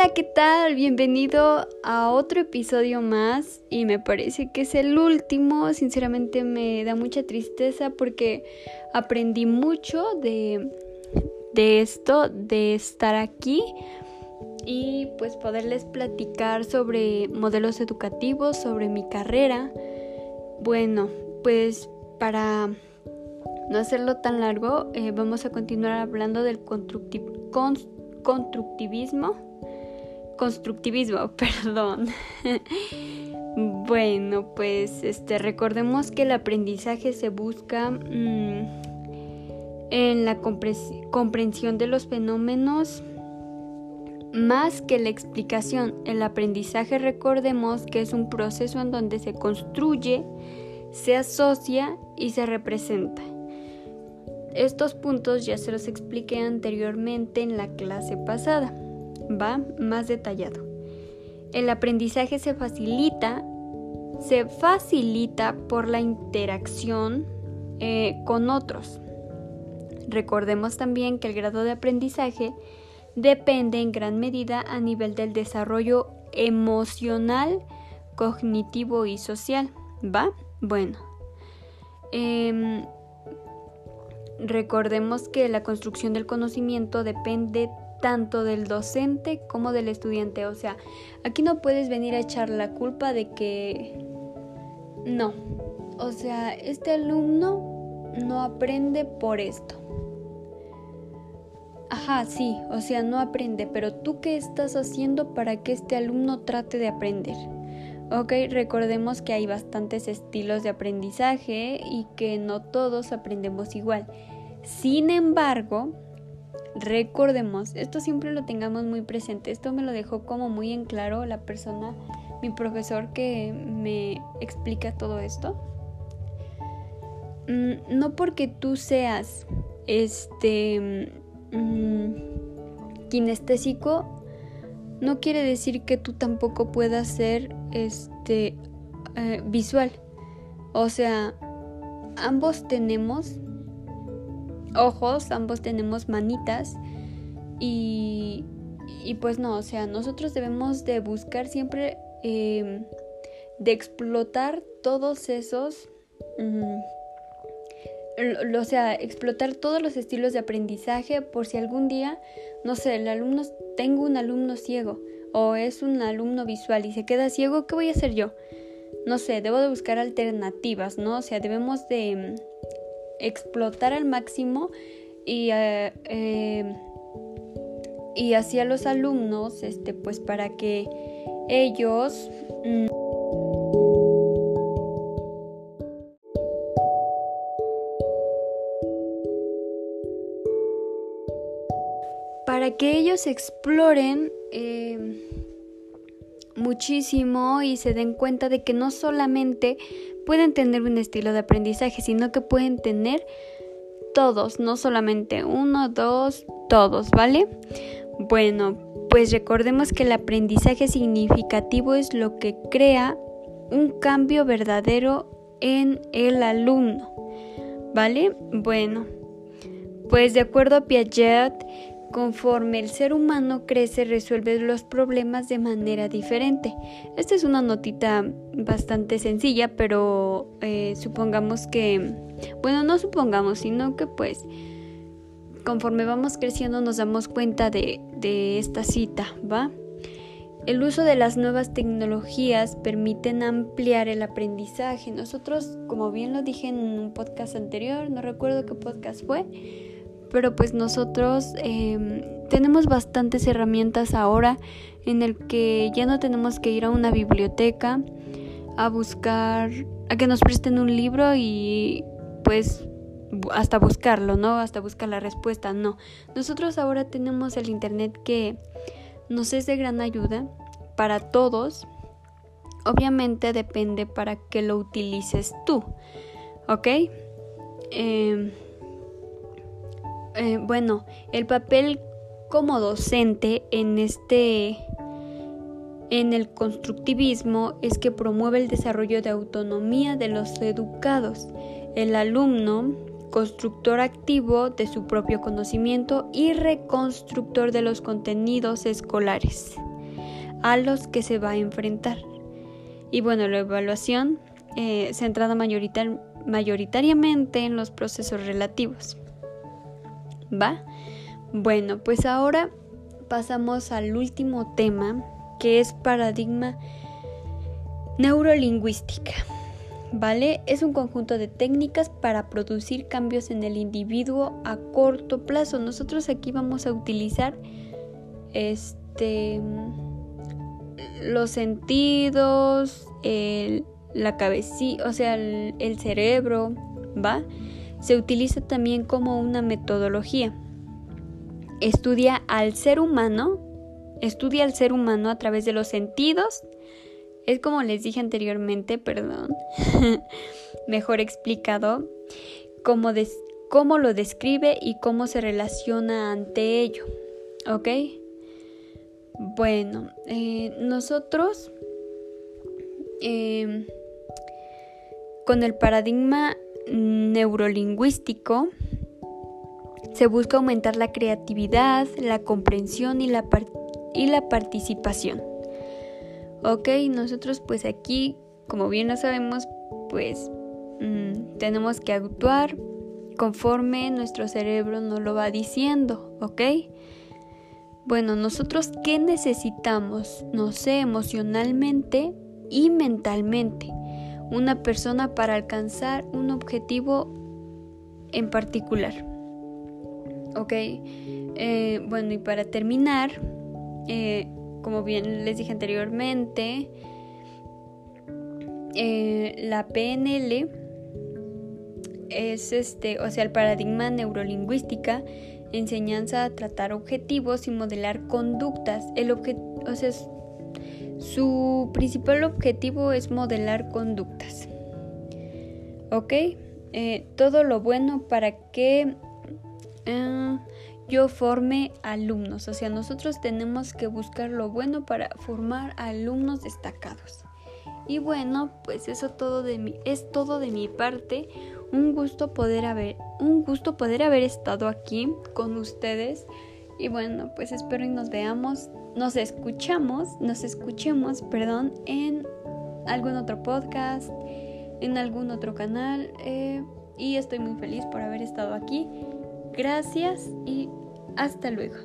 Hola, ¿qué tal? Bienvenido a otro episodio más y me parece que es el último. Sinceramente me da mucha tristeza porque aprendí mucho de, de esto, de estar aquí y pues poderles platicar sobre modelos educativos, sobre mi carrera. Bueno, pues para no hacerlo tan largo, eh, vamos a continuar hablando del constructivismo. Constructivismo, perdón. bueno, pues este, recordemos que el aprendizaje se busca mm, en la comprensión de los fenómenos más que la explicación. El aprendizaje recordemos que es un proceso en donde se construye, se asocia y se representa. Estos puntos ya se los expliqué anteriormente en la clase pasada. Va más detallado. El aprendizaje se facilita, se facilita por la interacción eh, con otros. Recordemos también que el grado de aprendizaje depende en gran medida a nivel del desarrollo emocional, cognitivo y social. ¿Va? Bueno. Em, recordemos que la construcción del conocimiento depende tanto del docente como del estudiante. O sea, aquí no puedes venir a echar la culpa de que... No. O sea, este alumno no aprende por esto. Ajá, sí, o sea, no aprende, pero tú qué estás haciendo para que este alumno trate de aprender. Ok, recordemos que hay bastantes estilos de aprendizaje y que no todos aprendemos igual. Sin embargo, recordemos, esto siempre lo tengamos muy presente, esto me lo dejó como muy en claro la persona, mi profesor que me explica todo esto. Mm, no porque tú seas este Mm, kinestésico no quiere decir que tú tampoco puedas ser este eh, visual. O sea, ambos tenemos ojos, ambos tenemos manitas y, y pues no, o sea, nosotros debemos de buscar siempre em, de explotar todos esos mm, o sea, explotar todos los estilos de aprendizaje por si algún día, no sé, el alumno, tengo un alumno ciego o es un alumno visual y se queda ciego, ¿qué voy a hacer yo? No sé, debo de buscar alternativas, ¿no? O sea, debemos de explotar al máximo y, eh, eh, y así a los alumnos, este, pues para que ellos... Mm, para que ellos exploren em, muchísimo y se den cuenta de que no solamente pueden tener un estilo de aprendizaje, sino que pueden tener todos, no solamente uno, dos, todos, ¿vale? Bueno, pues recordemos que el aprendizaje significativo es lo que crea un cambio verdadero en el alumno, ¿vale? Bueno, pues de acuerdo a Piaget, Conforme el ser humano crece, resuelve los problemas de manera diferente. Esta es una notita bastante sencilla, pero eh, supongamos que, bueno, no supongamos, sino que pues conforme vamos creciendo nos damos cuenta de, de esta cita, ¿va? El uso de las nuevas tecnologías permiten ampliar el aprendizaje. Nosotros, como bien lo dije en un podcast anterior, no recuerdo qué podcast fue, pero pues nosotros em, tenemos bastantes herramientas ahora en el que ya no tenemos que ir a una biblioteca a buscar, a que nos presten un libro y pues hasta buscarlo, ¿no? Hasta buscar la respuesta, no. Nosotros ahora tenemos el Internet que nos es de gran ayuda para todos. Obviamente depende para que lo utilices tú, ¿ok? Eh, eh, bueno, el papel como docente en este en el constructivismo es que promueve el desarrollo de autonomía de los educados, el alumno, constructor activo de su propio conocimiento y reconstructor de los contenidos escolares. a los que se va a enfrentar. Y bueno, la evaluación eh, centrada mayoritariamente en los procesos relativos. ¿Va? Bueno, pues ahora pasamos al último tema, que es paradigma neurolingüística. ¿Vale? Es un conjunto de técnicas para producir cambios en el individuo a corto plazo. Nosotros aquí vamos a utilizar este los sentidos, la cabecilla, o sea, el cerebro, ¿va? Se utiliza también como una metodología. Estudia al ser humano, estudia al ser humano a través de los sentidos, es como les dije anteriormente, perdón, mejor explicado, cómo, cómo lo describe y cómo se relaciona ante ello. ¿Ok? Bueno, eh, nosotros em, con el paradigma neurolingüístico se busca aumentar la creatividad, la comprensión y la, y la participación. Ok, nosotros pues aquí, como bien lo sabemos, pues mm, tenemos que actuar conforme nuestro cerebro nos lo va diciendo, ¿ok? Bueno, nosotros qué necesitamos, no sé, emocionalmente y mentalmente, una persona para alcanzar un objetivo en particular. ¿Ok? Eh, bueno, y para terminar, eh, como bien les dije anteriormente, eh, la PNL es este, o sea, el paradigma neurolingüística, enseñanza a tratar objetivos y modelar conductas. El o sea, su principal objetivo es modelar conductas. ¿Ok? Eh, todo lo bueno para que eh, yo forme alumnos. O sea, nosotros tenemos que buscar lo bueno para formar alumnos destacados. Y bueno, pues eso todo es todo de mi parte. Un gusto poder haber, un gusto poder haber estado aquí con ustedes. Y bueno, pues espero y nos veamos, nos escuchamos, nos escuchemos, perdón, en algún otro podcast, en algún otro canal. Eh, y estoy muy feliz por haber estado aquí. Gracias y hasta luego.